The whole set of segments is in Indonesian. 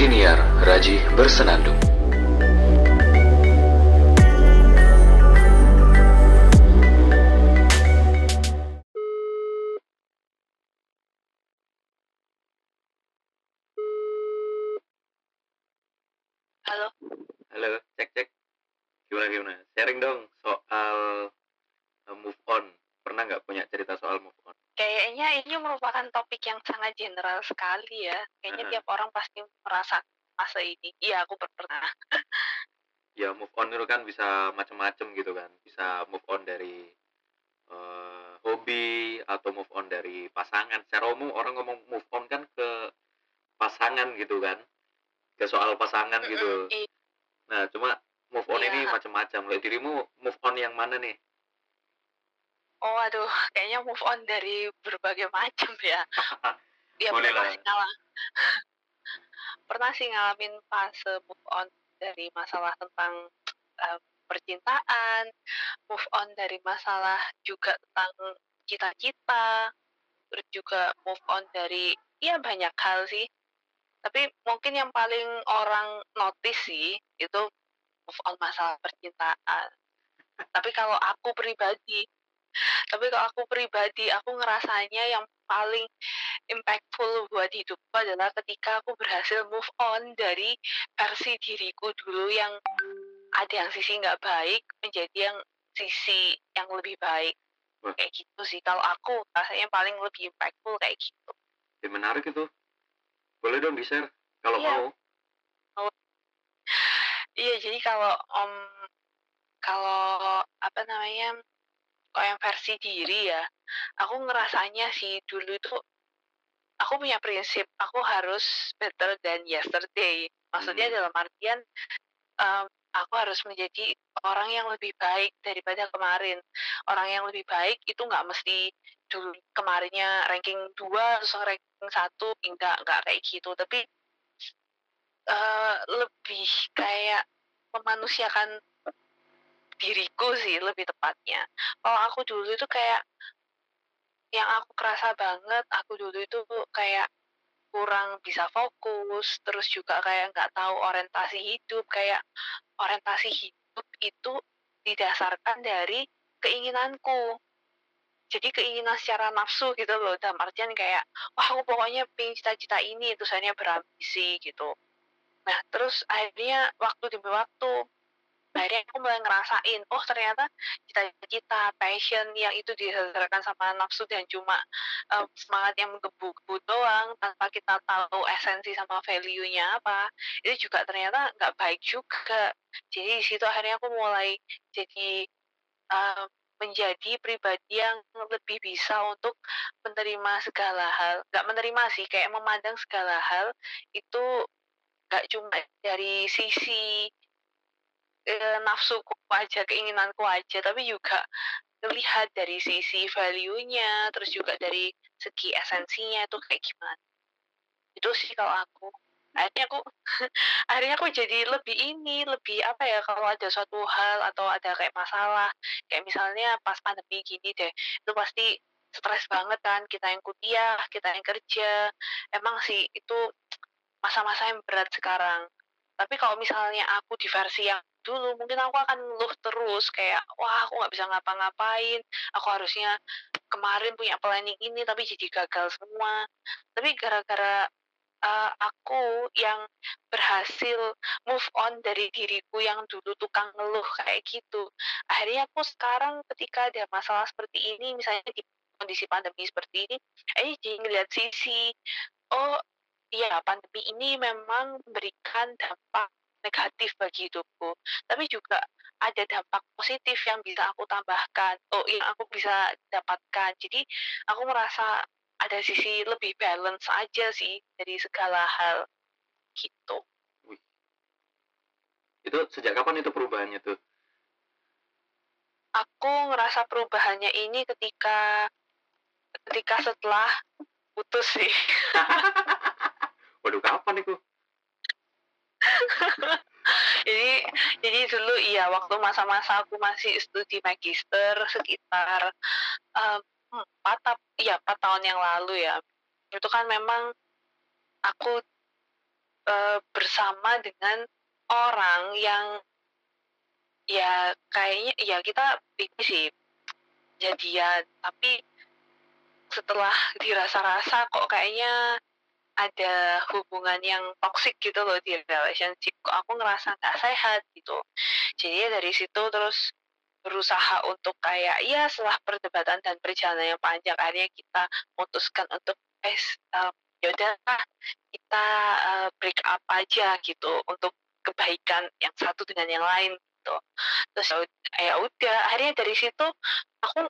Siniar Raji Bersenandung. Kayaknya ini merupakan topik yang sangat general sekali ya. Kayaknya tiap orang pasti merasa fase ini. Iya, aku per- pernah. Ya move on itu kan bisa macam-macam gitu kan. Bisa move on dari uh, hobi atau move on dari pasangan. Secara umum orang ngomong move on kan ke pasangan gitu kan. Ke soal pasangan gitu. Mm-mm, i- Nah, cuma move on Iya. ini macam-macam. Kalau dirimu move on yang mana nih? Oh, aduh, kayaknya move on dari berbagai macam ya. Ya Boleh pernah lah. sih ngalah. pernah sih ngalamin fase move on dari masalah tentang eh, percintaan, move on dari masalah juga tentang cita-cita, terus juga move on dari ya banyak hal sih. Tapi mungkin yang paling orang notice sih itu move on masalah percintaan. Tapi kalau aku pribadi, tapi kalau aku pribadi, aku ngerasanya yang paling impactful buat hidupku adalah ketika aku berhasil move on dari versi diriku dulu yang ada yang sisi nggak baik menjadi yang sisi yang lebih baik. Wah. Kayak gitu sih. Kalau aku rasanya paling lebih impactful kayak gitu. Ya, menarik itu. Boleh dong di-share kalau Iya. mau. Iya, jadi kalau om kalau apa namanya kalau yang versi diri ya, aku ngerasanya sih dulu itu aku punya prinsip aku harus better than yesterday. Maksudnya Hmm. dalam artian em, aku harus menjadi orang yang lebih baik daripada kemarin. Orang yang lebih baik itu nggak mesti dulu kemarinnya ranking 2 terus ranking 1 enggak enggak kayak gitu, tapi eh, lebih kayak memanusiakan diriku sih lebih tepatnya. Kalau aku dulu itu kayak yang aku kerasa banget, aku dulu itu kayak kurang bisa fokus, terus juga kayak nggak tahu orientasi hidup, kayak orientasi hidup itu didasarkan dari keinginanku. Jadi keinginan secara nafsu gitu loh, dalam artian kayak, wah aku pokoknya pengen cita-cita ini, tulisannya berambisi gitu. Nah, terus akhirnya waktu demi waktu, akhirnya aku mulai ngerasain, oh ternyata cita-cita, passion yang itu didasarkan sama nafsu dan cuma em, semangat yang menggebu-gebu doang, tanpa kita tahu esensi sama value-nya apa, itu juga ternyata nggak baik juga. Jadi di situ akhirnya aku mulai jadi em, menjadi pribadi yang lebih bisa untuk menerima segala hal, nggak menerima sih, kayak memandang segala hal itu nggak cuma dari sisi eh, nafsuku aja, keinginanku aja, tapi juga melihat dari sisi value-nya, terus juga dari segi esensinya itu kayak gimana. Itu sih kalau aku. Akhirnya aku akhirnya aku jadi lebih ini, lebih apa ya kalau ada suatu hal atau ada kayak masalah, kayak misalnya pas pandemi gini deh, itu pasti stres banget kan kita yang kuliah, kita yang kerja. Emang sih itu masa-masa yang berat sekarang. Tapi kalau misalnya aku di versi yang dulu, mungkin aku akan ngeluh terus kayak, wah aku nggak bisa ngapa-ngapain, aku harusnya kemarin punya planning ini tapi jadi gagal semua. Tapi gara-gara uh, aku yang berhasil move on dari diriku yang dulu tukang ngeluh kayak gitu. Akhirnya aku sekarang ketika ada masalah seperti ini, misalnya di kondisi pandemi seperti ini, eh jadi ngeliat sisi, oh iya pandemi ini memang memberikan dampak negatif bagi hidupku, tapi juga ada dampak positif yang bisa aku tambahkan, oh yang aku bisa dapatkan. Jadi aku merasa ada sisi lebih balance aja sih dari segala hal gitu. Itu sejak kapan itu perubahannya tuh? Aku ngerasa perubahannya ini ketika ketika setelah putus sih. Waduh, kapan itu? Jadi jadi dulu iya waktu masa-masa aku masih studi magister sekitar em, empat tap- iya empat tahun yang lalu ya. Itu kan memang aku uh, bersama dengan orang yang ya kayaknya ya kita ini sih jadian. Tapi setelah dirasa-rasa kok kayaknya ada hubungan yang toksik gitu loh di relationship. Aku ngerasa nggak sehat gitu. Jadi dari situ terus berusaha untuk kayak ya setelah perdebatan dan perjalanan yang panjang akhirnya kita memutuskan untuk eh uh, yaudah kita uh, break up aja gitu untuk kebaikan yang satu dengan yang lain gitu. Terus ya, ya udah akhirnya dari situ aku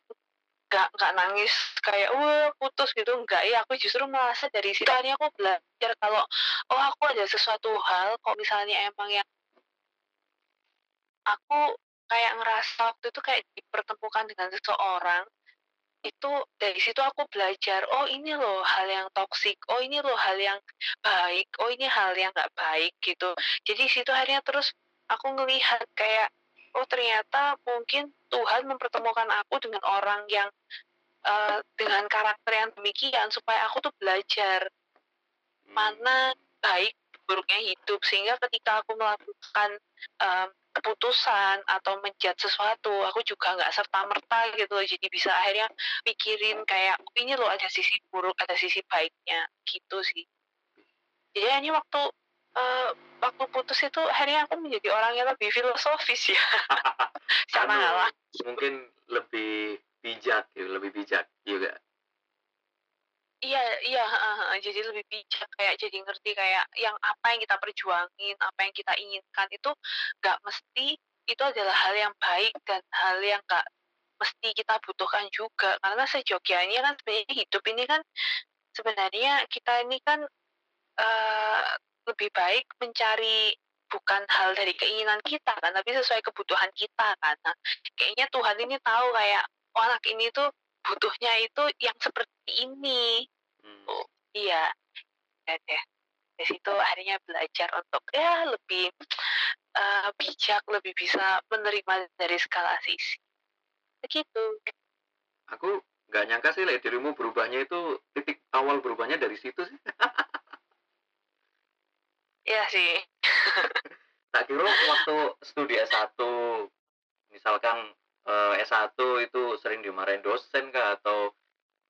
nggak nggak nangis kayak wah putus gitu. Nggak ya aku justru merasa dari situ. Akhirnya aku belajar kalau oh aku ada sesuatu hal kok misalnya emang yang aku kayak ngerasa waktu itu kayak dipertemukan dengan seseorang itu dari situ aku belajar oh ini loh hal yang toksik oh ini loh hal yang baik oh ini hal yang nggak baik gitu. Jadi situ akhirnya terus aku ngelihat kayak oh ternyata mungkin Tuhan mempertemukan aku dengan orang yang uh, dengan karakter yang demikian supaya aku tuh belajar mana baik buruknya hidup. Sehingga ketika aku melakukan um, keputusan atau menjat sesuatu aku juga nggak serta merta gitu loh. Jadi bisa akhirnya pikirin kayak oh, ini loh ada sisi buruk ada sisi baiknya. Gitu sih. Jadi ini waktu uh, waktu putus itu akhirnya aku menjadi orang yang lebih filosofis ya. Sama lah mungkin lebih bijak gitu lebih bijak juga. Iya iya, heeh jadi lebih bijak, kayak jadi ngerti kayak yang apa yang kita perjuangin, apa yang kita inginkan itu nggak mesti itu adalah hal yang baik dan hal yang nggak mesti kita butuhkan juga. Karena sejogianya kan sebenarnya hidup ini kan sebenarnya kita ini kan uh, lebih baik mencari bukan hal dari keinginan kita kan, tapi sesuai kebutuhan kita kan. Nah, kayaknya Tuhan ini tahu kayak, oh anak ini tuh butuhnya itu yang seperti ini. Hmm. Oh, iya. Ya deh. Di situ akhirnya belajar untuk ya lebih uh, bijak, lebih bisa menerima dari skala sisi. Begitu. Aku nggak nyangka sih, like, dirimu berubahnya itu titik awal berubahnya dari situ sih. Iya sih. tak kira waktu studi S1 misalkan uh, S1 itu sering dimarahin dosen kah? Atau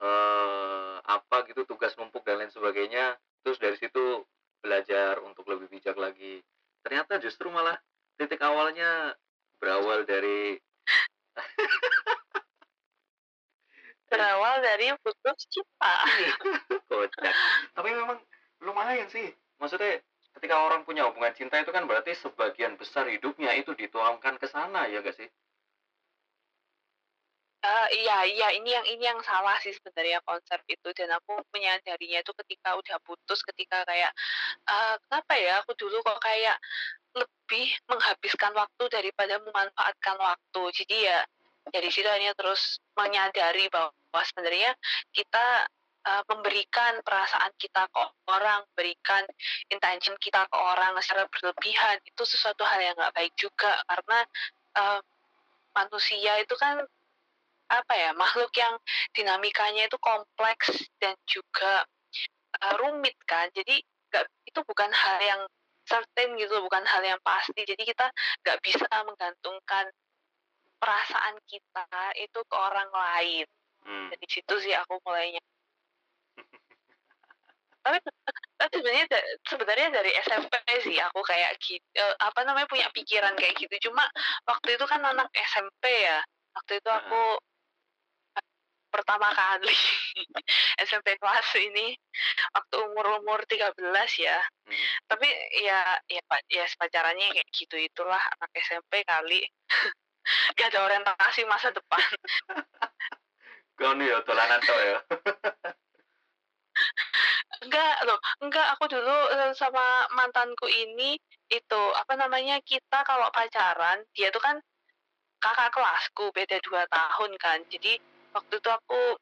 uh, apa gitu tugas numpuk dan lain sebagainya. Terus dari situ belajar untuk lebih bijak lagi. Ternyata justru malah titik awalnya berawal dari berawal dari putus cinta. Kocak. Tapi memang lumayan sih. Maksudnya ketika orang punya hubungan cinta itu kan berarti sebagian besar hidupnya itu dituangkan ke sana ya gak sih Uh, iya iya, ini yang ini yang salah sih sebenarnya konsep itu dan aku menyadarinya itu ketika udah putus, ketika kayak, uh, kenapa ya aku dulu kok kayak lebih menghabiskan waktu daripada memanfaatkan waktu. Jadi ya dari situ hanya terus menyadari bahwa sebenarnya kita, uh, memberikan perasaan kita ke orang, berikan intention kita ke orang secara berlebihan, itu sesuatu hal yang nggak baik juga. Karena, uh, manusia itu kan apa ya makhluk yang dinamikanya itu kompleks dan juga uh, rumit kan. Jadi nggak itu bukan hal yang certain gitu bukan hal yang pasti. Jadi kita nggak bisa menggantungkan perasaan kita itu ke orang lain. Hmm. dari situ sih aku mulainya tapi tapi sebenarnya sebenarnya dari SMP sih aku kayak gitu apa namanya punya pikiran kayak gitu cuma waktu itu kan anak SMP ya waktu itu aku pertama kali SMP kelas ini waktu umur-umur 13 ya. Hmm. Tapi ya ya Pak ya pacarannya kayak gitu itulah anak SMP kali. Gak ada orientasi masa depan. Kau nih ya tolanan tuh ya. Enggak loh, enggak aku dulu eh, sama mantanku ini itu apa namanya kita kalau pacaran dia tuh kan kakak kelasku beda dua tahun kan jadi waktu itu aku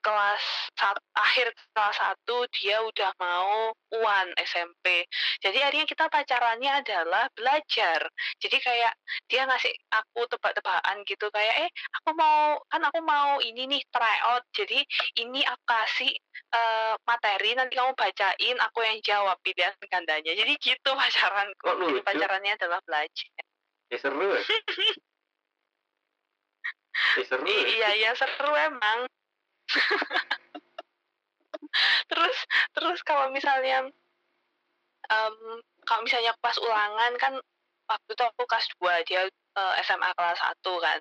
kelas saat akhir kelas 1 dia udah mau UAN SMP. Jadi akhirnya kita pacarannya adalah belajar. Jadi kayak dia ngasih aku tebak-tebakan gitu kayak eh aku mau kan aku mau ini nih try out. Jadi ini aku kasih uh, materi nanti kamu bacain aku yang jawab pilihan gandanya. Jadi gitu pacaranku. Kok Jadi pacarannya adalah belajar. Ya seru ya. Ya seru ya. iya iya seru emang. terus terus kalau misalnya em, kalau misalnya pas ulangan kan waktu itu aku kelas 2 dia eh, SMA kelas 1 kan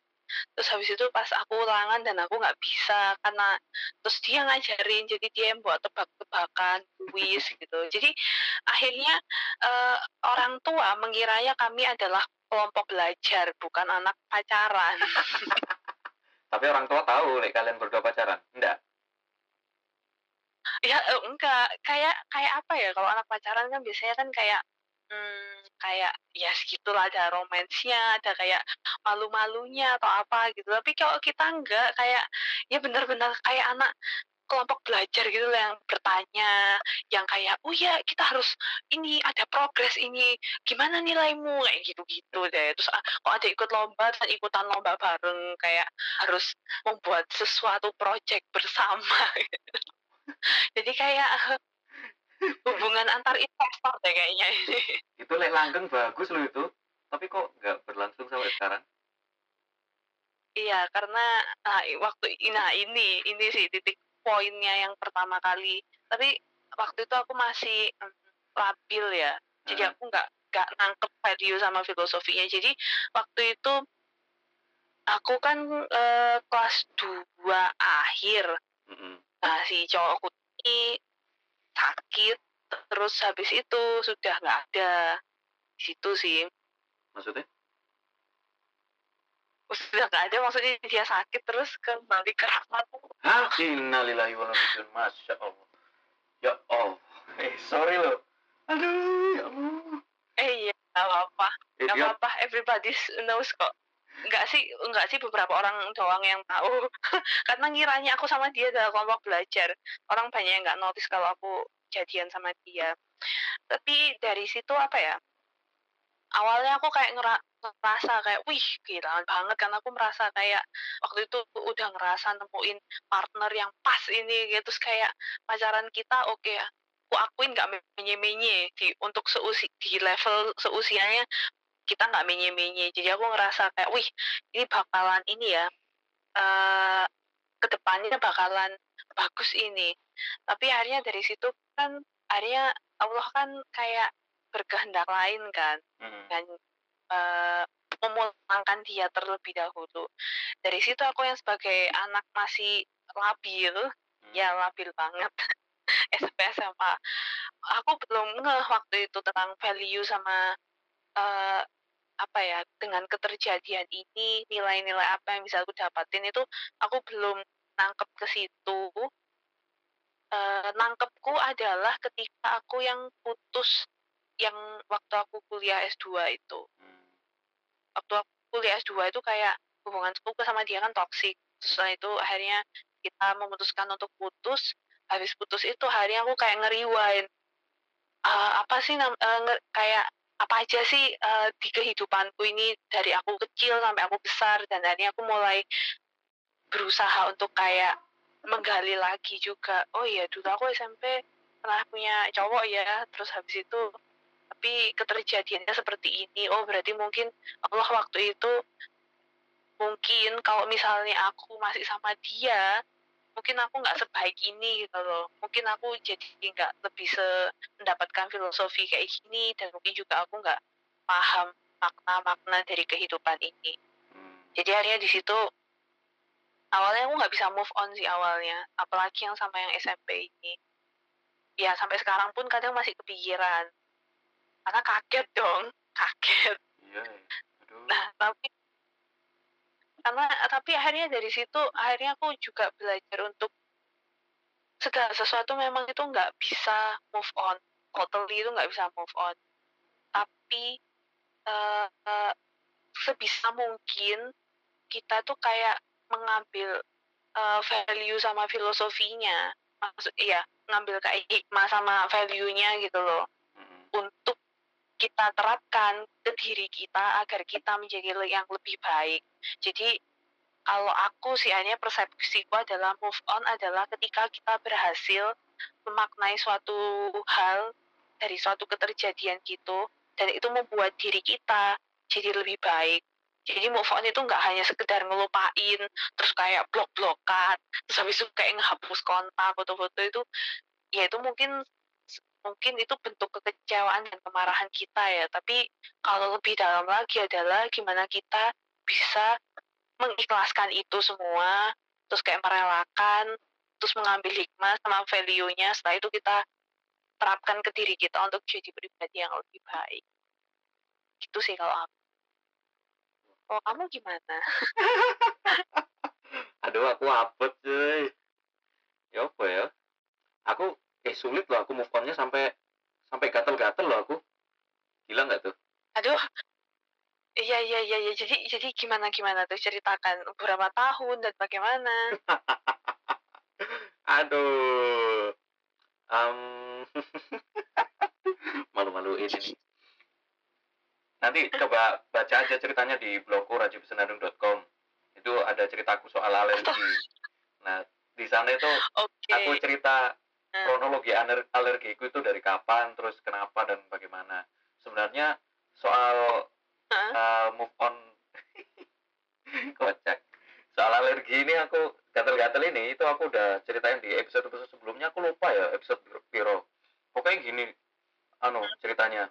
terus habis itu pas aku ulangan dan aku nggak bisa karena terus dia ngajarin jadi dia yang buat tebak-tebakan kuis gitu jadi akhirnya eh, orang tua mengiranya kami adalah kelompok belajar bukan anak pacaran Tapi orang tua tahu lek kalian berdua pacaran. Enggak. Ya eh, enggak, kayak kayak apa ya kalau anak pacaran kan biasanya kan kayak hmm, kayak ya segitulah ada romansnya, ada kayak malu-malunya atau apa gitu. Tapi kalau kita enggak kayak ya benar-benar kayak anak kelompok belajar gitu lah yang bertanya, yang kayak oh ya kita harus ini ada progres ini gimana nilaimu kayak gitu-gitu deh. Terus ah, kalau ada ikut lomba dan ikutan lomba bareng kayak harus membuat sesuatu project bersama. Jadi kayak hubungan antar investor deh kayaknya ini. Itu lek langgeng bagus loh itu. Tapi kok nggak berlangsung sampai sekarang? Iya, karena nah, waktu nah ini ini sih titik poinnya yang pertama kali. Tapi waktu itu aku masih mm, labil ya. Jadi aku nggak nggak nangkep value sama filosofinya. Jadi waktu itu aku kan eh, kelas 2 akhir. Mm-mm. Nah, si cowokku ini sakit terus habis itu sudah nggak ada di situ sih Maksudnya? sudah nggak ada maksudnya dia sakit terus kembali ke rahmatmu Hah? Innalillahi wa. Masya Allah. Ya Allah. Eh, sorry loh. Aduh, ya Allah. eh iya nggak apa-apa Eh, nggak apa-apa everybody knows kok nggak sih nggak sih beberapa orang doang yang tahu. Karena ngiranya aku sama dia adalah kelompok belajar. Orang banyak yang nggak notice kalau aku jadian sama dia. Tapi dari situ apa ya awalnya aku kayak ngera- ngerasa kayak wih gila banget kan aku merasa kayak waktu itu udah ngerasa nemuin partner yang pas ini gitu. Terus kayak pacaran kita oke ya. Aku akuin nggak menye-menye di untuk seusi di level seusianya kita nggak menye-menye jadi aku ngerasa kayak wih ini bakalan ini ya eh ke depannya bakalan bagus ini tapi akhirnya dari situ kan akhirnya Allah kan kayak berkehendak lain kan Mm-mm. dan eh, memulangkan dia terlebih dahulu. Dari situ aku yang sebagai anak masih labil, Hmm. ya labil banget. SMP SMA, aku belum ngeh waktu itu tentang value sama eh, apa ya dengan keterjadian ini nilai-nilai apa yang bisa aku dapatin itu aku belum nangkep ke situ. Eh, nangkepku adalah ketika aku yang putus yang waktu aku kuliah S2 itu Mm. waktu aku kuliah S2 itu kayak hubunganku sama dia kan toksik. Setelah itu akhirnya kita memutuskan untuk putus. Habis putus itu akhirnya aku kayak ngeriwain "Eh, apa sih nge- kayak apa aja sih eh, di kehidupanku ini dari aku kecil sampai aku besar dan akhirnya aku mulai berusaha untuk kayak menggali lagi juga. Oh iya dulu aku SMP pernah punya cowok ya. Terus habis itu tapi keterjadiannya seperti ini. Oh berarti mungkin Allah waktu itu mungkin kalau misalnya aku masih sama dia mungkin aku nggak sebaik ini gitu loh mungkin aku jadi nggak lebih se mendapatkan filosofi kayak gini dan mungkin juga aku nggak paham makna-makna dari kehidupan ini Mm. jadi akhirnya di situ awalnya aku nggak bisa move on sih awalnya apalagi yang sama yang SMP ini ya sampai sekarang pun kadang masih kepikiran karena kaget dong kaget Iya. ya. Aduh. Nah, tapi karena tapi akhirnya dari situ akhirnya aku juga belajar untuk segala sesuatu memang itu nggak bisa move on. Totally itu nggak bisa move on. Tapi eh, eh, sebisa mungkin kita tuh kayak mengambil eh, value sama filosofinya. Maksud iya ngambil kayak hikmah sama value-nya gitu loh. Mm-mm. untuk kita terapkan ke diri kita agar kita menjadi yang lebih baik. Jadi kalau aku sih hanya persepsiku adalah move on adalah ketika kita berhasil memaknai suatu hal dari suatu keterjadian gitu dan itu membuat diri kita jadi lebih baik. Jadi move on itu nggak hanya sekedar ngelupain terus kayak blok-blokan terus habis itu kayak ngehapus kontak foto-foto itu ya itu mungkin mungkin itu bentuk kekecewaan dan kemarahan kita ya. Tapi kalau lebih dalam lagi adalah gimana kita bisa mengikhlaskan itu semua terus kayak merelakan terus mengambil hikmah sama value-nya. Setelah itu kita terapkan ke diri kita untuk jadi pribadi yang lebih baik. Gitu sih kalau aku. Kalau kamu gimana? Aduh, aku abot, cuy. Ya apa ya? Aku eh sulit loh aku move on-nya sampai sampai gatel-gatel loh aku. Gila nggak tuh? aduh iya iya iya iya jadi jadi gimana gimana tuh ceritakan berapa tahun dan bagaimana Aduh. Em, Malu-maluin ini. Nanti coba baca aja ceritanya di blogku rajibesenandung.com. Itu ada ceritaku soal alergi. Nah, di sana itu oke aku cerita. Kronologi aler alergiku itu dari kapan, terus kenapa dan bagaimana. Sebenarnya soal uh, move on kocak. Soal alergi ini aku gatel-gatel ini itu aku udah ceritain di episode episode sebelumnya aku lupa ya episode piro. Pokoknya gini anu ceritanya.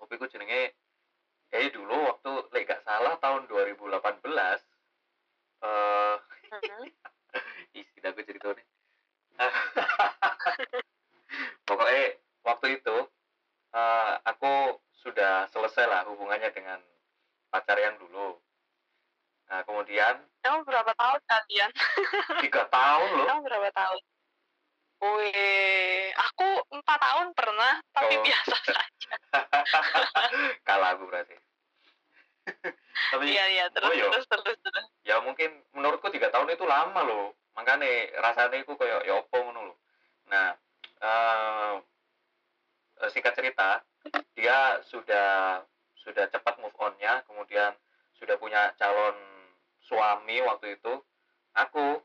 Hobiku jenenge eh dulu waktu lek gak salah tahun 2018 eh Mhm. isi aku cerita nih. Pokoknya waktu itu eh, aku sudah selesai lah hubungannya dengan pacar yang dulu. Nah kemudian Kamu berapa tahun kalian? tiga tahun loh. Kamu berapa tahun? Wih, aku empat tahun pernah, tapi Oh. biasa saja. Kalah aku berarti. Tapi Iya iya, terus Oh, iya. terus terus terus. ya mungkin menurutku tiga tahun itu lama loh. Makanya rasanya itu kayak ya opo ngono loh. Nah eh, eh, singkat cerita dia sudah sudah cepat move onnya, kemudian sudah punya calon suami waktu itu. Aku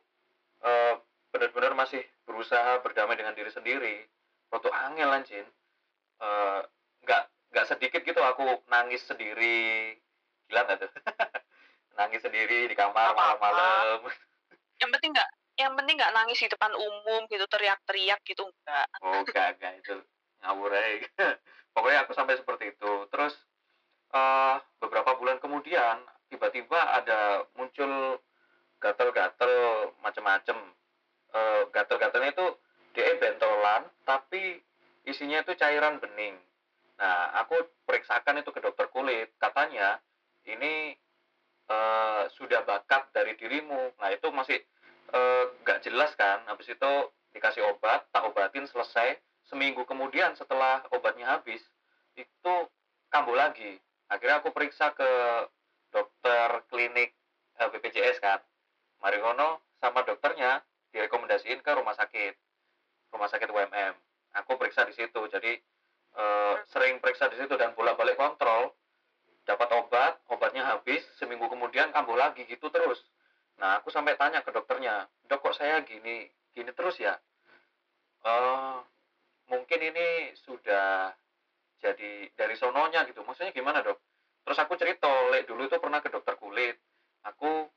eh, benar-benar masih berusaha berdamai dengan diri sendiri. Waktu angel anjing. Eh, nggak nggak sedikit gitu aku nangis sendiri. Gila nggak tuh? nangis sendiri di kamar malam-malam. Yang penting nggak yang penting nggak nangis di depan umum gitu teriak-teriak gitu enggak. Oh, enggak, enggak itu ngawur aja. Pokoknya aku sampai seperti itu. Terus eh beberapa bulan kemudian tiba-tiba ada muncul gatel-gatel macem-macem. Eh gatel-gatelnya itu dia bentolan tapi isinya itu cairan bening. Nah, aku periksakan itu ke dokter kulit. Katanya ini eh sudah bakat dari dirimu. Nah, itu masih eh, nggak jelas kan. Habis itu dikasih obat, tak obatin selesai. Seminggu kemudian setelah obatnya habis, itu kambuh lagi. Akhirnya aku periksa ke dokter klinik eh, BPJS kan. Mari ngono sama dokternya direkomendasiin ke rumah sakit. Rumah sakit UMM. Aku periksa di situ. Jadi eh, sering periksa di situ dan bolak-balik kontrol. Dapat obat, obatnya habis, seminggu kemudian kambuh lagi gitu terus. Nah, aku sampai tanya ke dokternya, dok kok saya gini, gini terus ya? Eh, mungkin ini sudah jadi dari sononya gitu. Maksudnya gimana dok? Terus aku cerita, lek dulu itu pernah ke dokter kulit. Aku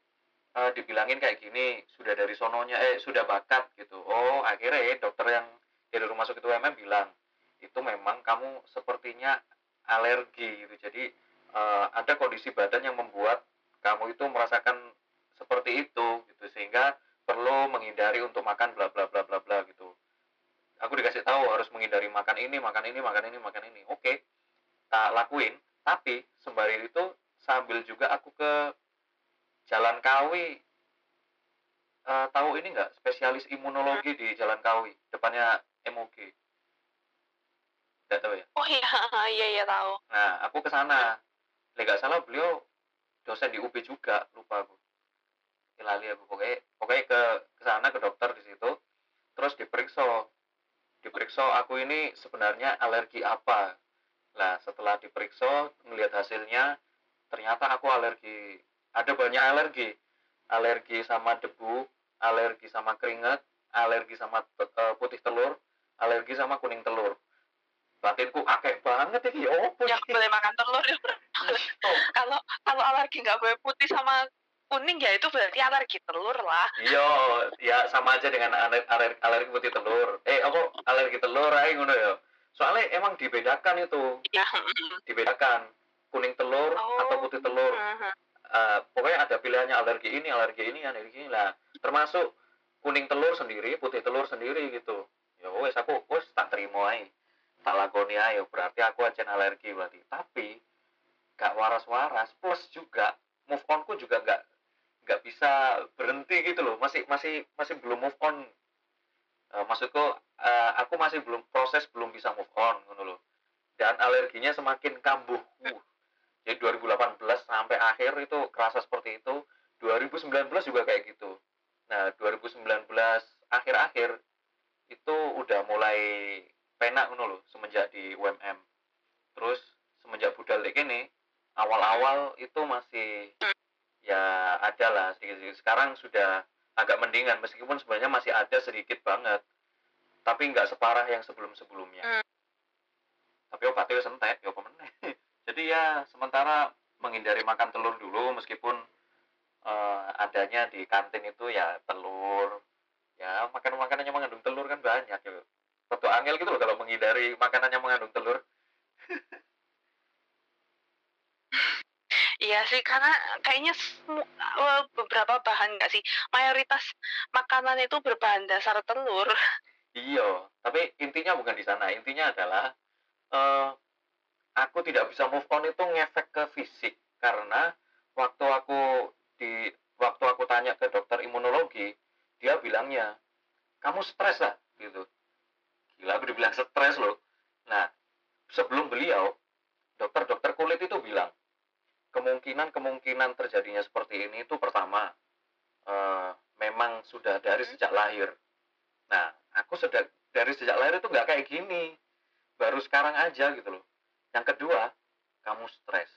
eh, dibilangin kayak gini, sudah dari sononya, eh sudah bakat gitu. Oh, akhirnya dokter yang dari rumah sakit UMM bilang, itu memang kamu sepertinya alergi gitu. Jadi eh, ada kondisi badan yang membuat kamu itu merasakan seperti itu gitu sehingga perlu menghindari untuk makan bla bla bla bla bla gitu. Aku dikasih tahu harus menghindari makan ini makan ini makan ini makan ini. Oke tak lakuin. Tapi sembari itu sambil juga aku ke Jalan Kawi. Eh, tahu ini nggak? Spesialis imunologi di Jalan Kawi depannya MOG nggak tahu ya? Oh iya, iya iya tahu. Nah, aku ke sana. Lek gak salah beliau dosen di UB juga, lupa aku. Lali aku pokoknya pokoknya ke ke sana ke dokter di situ. terus diperiksa diperiksa aku ini sebenarnya alergi apa. Lah setelah diperiksa melihat hasilnya ternyata aku alergi. Ada banyak alergi. Alergi sama debu alergi sama keringat alergi sama uh, putih telur alergi sama kuning telur. Batinku akeh banget ini oh ya boleh makan telur ya kalau kalau alergi nggak boleh putih sama kuning ya itu berarti alergi telur lah. Iya ya sama aja dengan alergi, alergi putih telur. Eh aku alergi telur aja ngono ya. Soalnya emang dibedakan itu. Ya dibedakan kuning telur oh. atau putih telur. uh, pokoknya ada pilihannya alergi ini alergi ini alergi ini. Lah termasuk kuning telur sendiri putih telur sendiri gitu. Ya wes aku wes tak terima aja tak lakoni ayo berarti aku aja alergi berarti. Tapi gak waras-waras plus juga move onku juga gak gak bisa berhenti gitu loh. Masih masih masih belum move on. Uh, maksudku uh, aku masih belum proses belum bisa move on gitu loh. Dan alerginya semakin kambuh. Uh, jadi 2018 sampai akhir itu kerasa seperti itu. 2019 juga kayak gitu. Nah 2019 akhir-akhir itu udah mulai penak ngono loh semenjak di UMM terus semenjak budal ini awal-awal itu masih ya ada lah sedikit-sedikit. Sekarang sudah agak mendingan meskipun sebenarnya masih ada sedikit banget tapi nggak separah yang sebelum-sebelumnya. Hmm. tapi obatnya sentet ya pemenang jadi ya sementara menghindari makan telur dulu meskipun uh, adanya di kantin itu ya telur ya makan makanannya mengandung telur kan banyak ya. Foto angel gitu loh kalau menghindari makanan yang mengandung telur Iya sih, karena kayaknya uh, beberapa bahan nggak sih, mayoritas makanan itu berbahan dasar telur. Iya, tapi intinya bukan di sana. Intinya adalah uh, aku tidak bisa move on itu ngefek ke fisik karena waktu aku di waktu aku tanya ke dokter imunologi, dia bilangnya kamu stres lah gitu gila aku dibilang stres loh kemungkinan-kemungkinan terjadinya seperti ini itu pertama uh, memang sudah dari sejak lahir. Nah aku sudah dari sejak lahir itu nggak kayak gini. Baru sekarang aja gitu loh. Yang kedua kamu stres.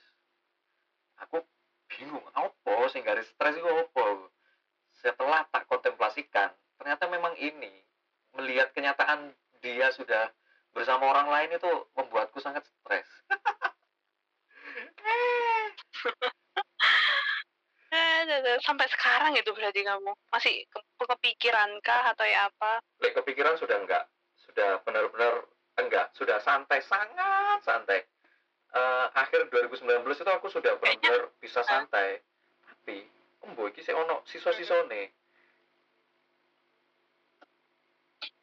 Aku bingung apa sehingga stres itu apa? Setelah tak kontemplasikan ternyata memang ini melihat kenyataan dia sudah bersama orang lain itu membuatku sangat stres. Eh, sampai sekarang itu berarti kamu? Masih ke kepikiran kah atau ya apa? Kepikiran sudah enggak, sudah benar-benar enggak, sudah santai sangat santai. Uh, akhir 2019 itu aku sudah benar-benar bisa santai. Tapi embo iki sik ono sisa-sisone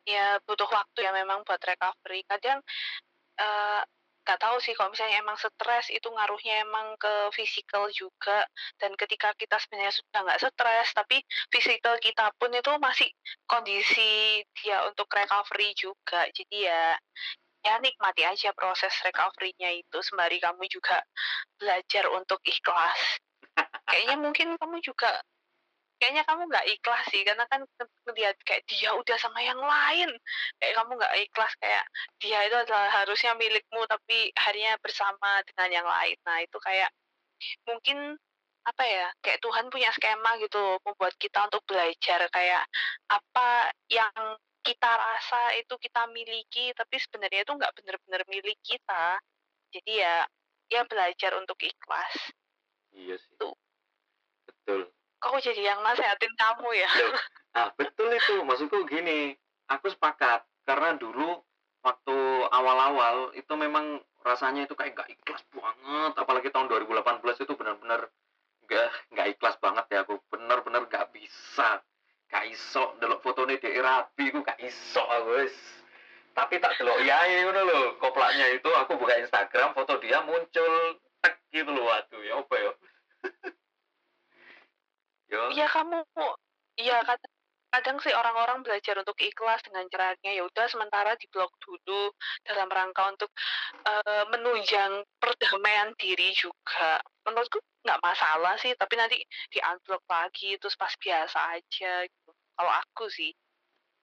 ya butuh waktu ya memang buat recovery. Kadang uh, gak tahu sih kalau misalnya emang stres itu ngaruhnya emang ke fisikal juga. Dan ketika kita sebenarnya sudah nggak stres tapi fisikal kita pun itu masih kondisi dia untuk recovery juga. Jadi ya ya nikmati aja proses recovery-nya itu. Sembari kamu juga belajar untuk ikhlas. Kayaknya mungkin kamu juga kayaknya kamu nggak ikhlas sih karena kan ngeliat kayak dia udah sama yang lain. Kayak kamu nggak ikhlas kayak dia itu adalah harusnya milikmu tapi harinya bersama dengan yang lain. Nah itu kayak mungkin apa ya kayak Tuhan punya skema gitu membuat kita untuk belajar kayak apa yang kita rasa itu kita miliki tapi sebenarnya itu nggak benar-benar milik kita. Jadi ya ya belajar untuk ikhlas. Iya sih. Tuh. Betul kok jadi yang nasehatin kamu ya? Ah betul itu. Maksudku gini aku sepakat. Karena dulu waktu awal-awal itu memang rasanya itu kayak gak ikhlas banget. Apalagi tahun 2018 itu benar-benar gak gak ikhlas banget ya aku benar-benar gak bisa. Gak iso. Delok fotonya di rapi aku gak iso aku tapi tak delok ya ini loh koplaknya itu aku buka Instagram foto dia muncul tek gitu loh waduh ya apa ya Iya kamu, iya kadang, kadang sih orang-orang belajar untuk ikhlas dengan caranya ya udah sementara di blok dulu dalam rangka untuk uh, menunjang perdamaian diri juga. Menurutku nggak masalah sih, tapi nanti di unblock lagi terus pas biasa aja gitu. Kalau aku sih.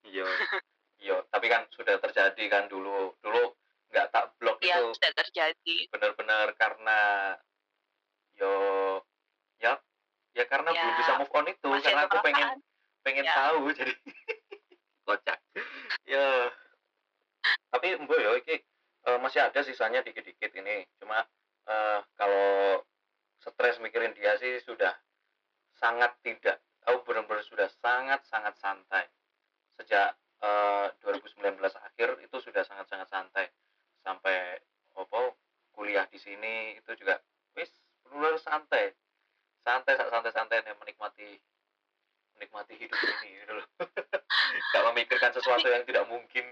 iya iya tapi kan sudah terjadi kan dulu dulu nggak tak blok ya itu sudah terjadi benar-benar karena yo ya ya belum bisa move on itu masih karena aku pengen perasaan. pengen Ya. tahu jadi kocak. Ya tapi embo ya iki eh, masih ada sisanya dikit-dikit ini. Cuma eh, kalau stres mikirin dia sih sudah sangat tidak aku benar-benar sudah sangat sangat santai. Sejak eh, 2019 akhir itu sudah sangat-sangat santai. Sampai apa kuliah di sini itu juga wis benar santai santai santai santai menikmati menikmati hidup ini gitu loh. Gak memikirkan sesuatu yang tidak mungkin.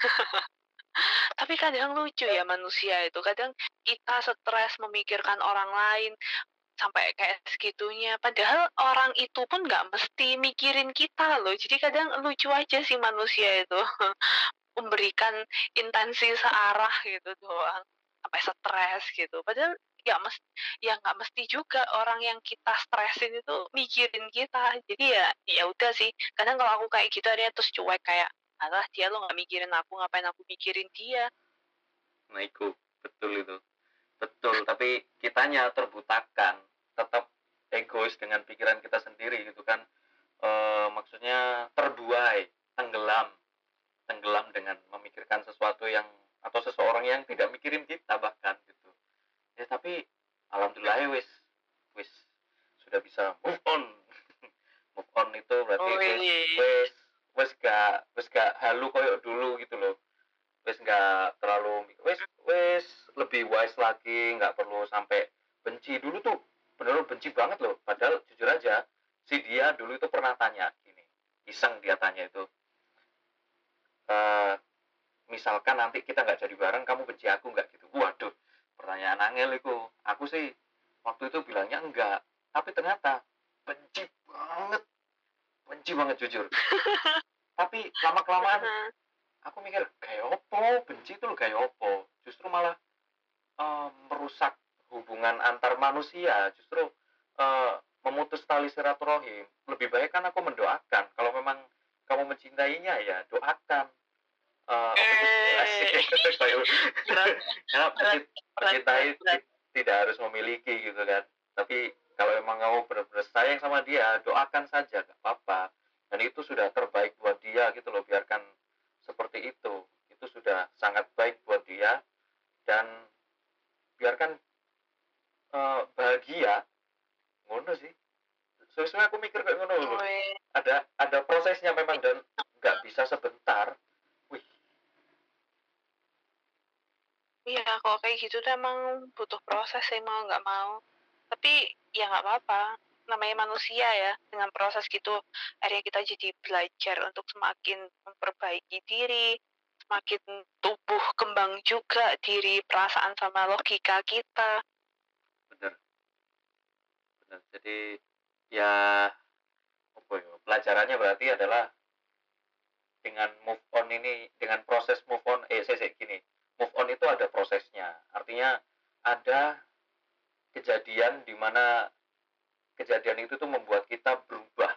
Tapi kadang lucu ya manusia itu kadang kita stres memikirkan orang lain sampai kayak segitunya. Padahal orang itu pun nggak mesti mikirin kita loh. Jadi kadang lucu aja sih manusia itu memberikan intensi searah gitu doang sampai stres gitu. Padahal ya mes ya nggak mesti juga orang yang kita stresin itu mikirin kita. Jadi ya ya udah sih. Kadang kalau aku kayak gitu ada terus cuek kayak alah dia lo nggak mikirin aku ngapain aku mikirin dia? Nah itu. Betul itu. Betul. Tapi kitanya terbutakan. Tetap egois dengan pikiran kita sendiri gitu kan. Eh maksudnya terbuai tenggelam. Tenggelam dengan memikirkan sesuatu yang atau seseorang yang tidak mikirin kita bahkan gitu ya tapi alhamdulillah ya, wis wis sudah bisa move on. Move on itu berarti wis Wih. wis wis gak wis gak halu koyo dulu gitu loh. Wis gak terlalu wis wis lebih wise lagi nggak perlu sampai benci. Dulu tuh bener benci banget loh. Padahal jujur aja si dia dulu itu pernah tanya gini iseng dia tanya itu eh misalkan nanti kita nggak jadi bareng kamu benci aku nggak? Gitu. Waduh pertanyaan angel itu aku sih waktu itu bilangnya enggak. Tapi ternyata benci banget. Benci banget jujur. Tapi lama kelamaan aku mikir kayak opo benci itu kayak opo justru malah eh, merusak hubungan antar manusia. Justru eh, memutus tali silaturahim. Lebih baik kan aku mendoakan. Kalau memang kamu mencintainya ya doakan Asik. Berat. ti- tidak harus memiliki gitu kan. Tapi kalau emang kamu benar-benar sayang sama dia doakan saja gak apa-apa. Dan itu sudah terbaik buat dia gitu loh biarkan seperti itu. Itu sudah sangat baik buat dia. Dan biarkan eh, bahagia. Ngono sih. Sesuai aku mikir kayak ngono loh. Ada ada prosesnya memang dan nggak bisa sebentar wih Iya, kalau kayak gitu tuh emang butuh proses sih mau nggak mau. Tapi ya nggak apa-apa. Namanya manusia ya. Dengan proses gitu, akhirnya kita jadi belajar untuk semakin memperbaiki diri, semakin tumbuh kembang juga diri, perasaan sama logika kita. bener bener jadi ya apa ya pelajarannya berarti adalah dengan move on ini dengan proses move on eh saya saya gini move on itu ada prosesnya. Artinya ada kejadian di mana kejadian itu tuh membuat kita berubah.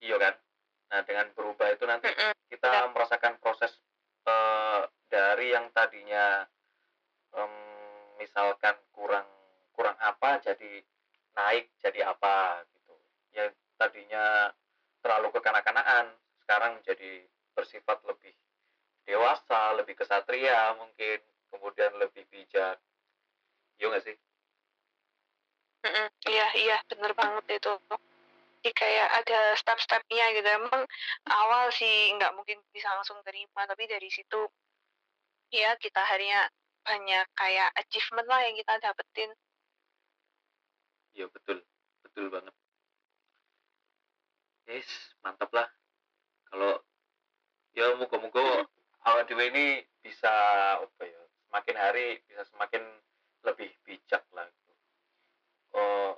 Iya kan? Nah dengan berubah itu nanti kita merasakan proses eh, dari yang tadinya em, misalkan kurang kurang apa jadi naik jadi apa gitu. Yang tadinya terlalu kekanak-kanakan sekarang jadi bersifat lebih dewasa lebih kesatria mungkin kemudian lebih bijak iya nggak sih Mm-mm. Iya, iya, bener banget itu. Jadi kayak ada step-stepnya gitu. Emang awal sih nggak mungkin bisa langsung terima, tapi dari situ ya kita akhirnya banyak kayak achievement lah yang kita dapetin. iya betul betul banget yes mantap lah kalau ya moga-moga awal dewe ini bisa apa ya semakin hari bisa semakin lebih bijak lah gitu. Oh,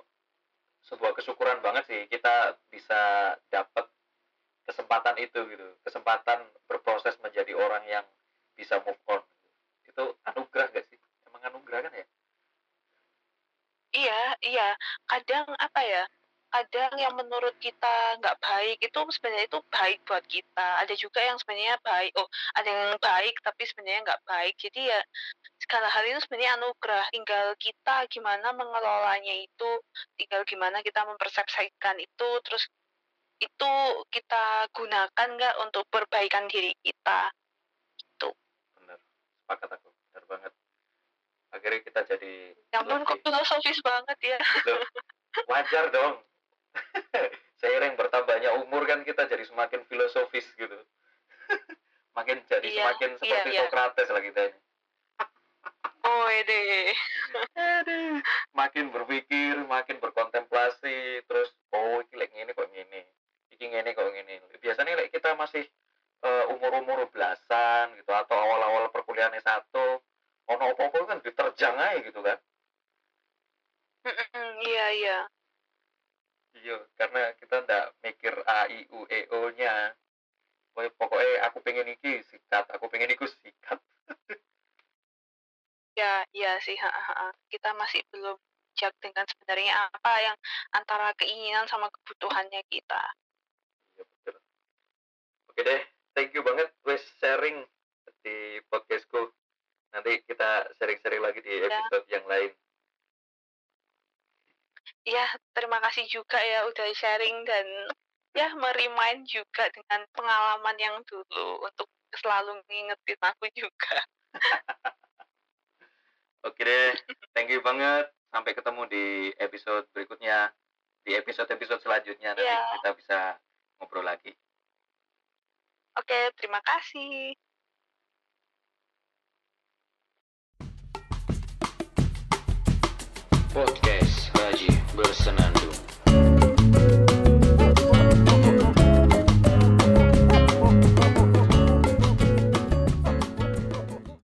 sebuah kesyukuran banget sih kita bisa dapat kesempatan itu gitu kesempatan berproses menjadi orang yang bisa move on itu anugerah gak sih emang anugerah kan ya Iya, iya. Kadang apa ya? Kadang yang menurut kita nggak baik itu sebenarnya itu baik buat kita. Ada juga yang sebenarnya baik oh ada yang baik tapi sebenarnya nggak baik. Jadi ya segala hal itu sebenarnya anugerah. Tinggal kita gimana mengelolanya itu tinggal gimana kita mempersepsikan itu terus itu kita gunakan nggak untuk perbaikan diri kita? Bener sepakat aku. Bener banget. Akhirnya kita jadi ya ampun kok filosofis banget ya. Loh, wajar dong seiring bertambahnya umur kan kita jadi semakin filosofis gitu makin jadi Iya, semakin iya, seperti iya. Socrates lah kita ini. oh Aduh, makin berpikir, makin berkontemplasi, terus oh iki lek ngene kok ngene. Iki ngene kok ngene. Biasanya lek kita masih eh, umur-umur belasan gitu atau awal-awal perkuliahan S1 ono apa-apa kan diterjang aja gitu kan. Iya iya Iya, karena kita ndak mikir A I U E O nya. Pokoknya, aku pengen iki sikat, aku pengen iku sikat. Ya, iya sih. ha, ha, ha. Kita masih belum jak dengan sebenarnya apa yang antara keinginan sama kebutuhannya kita. Iya betul. Oke deh, thank you banget wes sharing di podcastku. Nanti kita sharing-sharing lagi di Ya. episode yang lain. Ya, terima kasih juga ya udah sharing dan ya merimain juga dengan pengalaman yang dulu untuk selalu ngingetin aku juga. Oke deh, thank you banget. Sampai ketemu di episode berikutnya. Di episode-episode selanjutnya nanti Ya. kita bisa ngobrol lagi. Oke, terima kasih. Podcast Raji Bersenandung.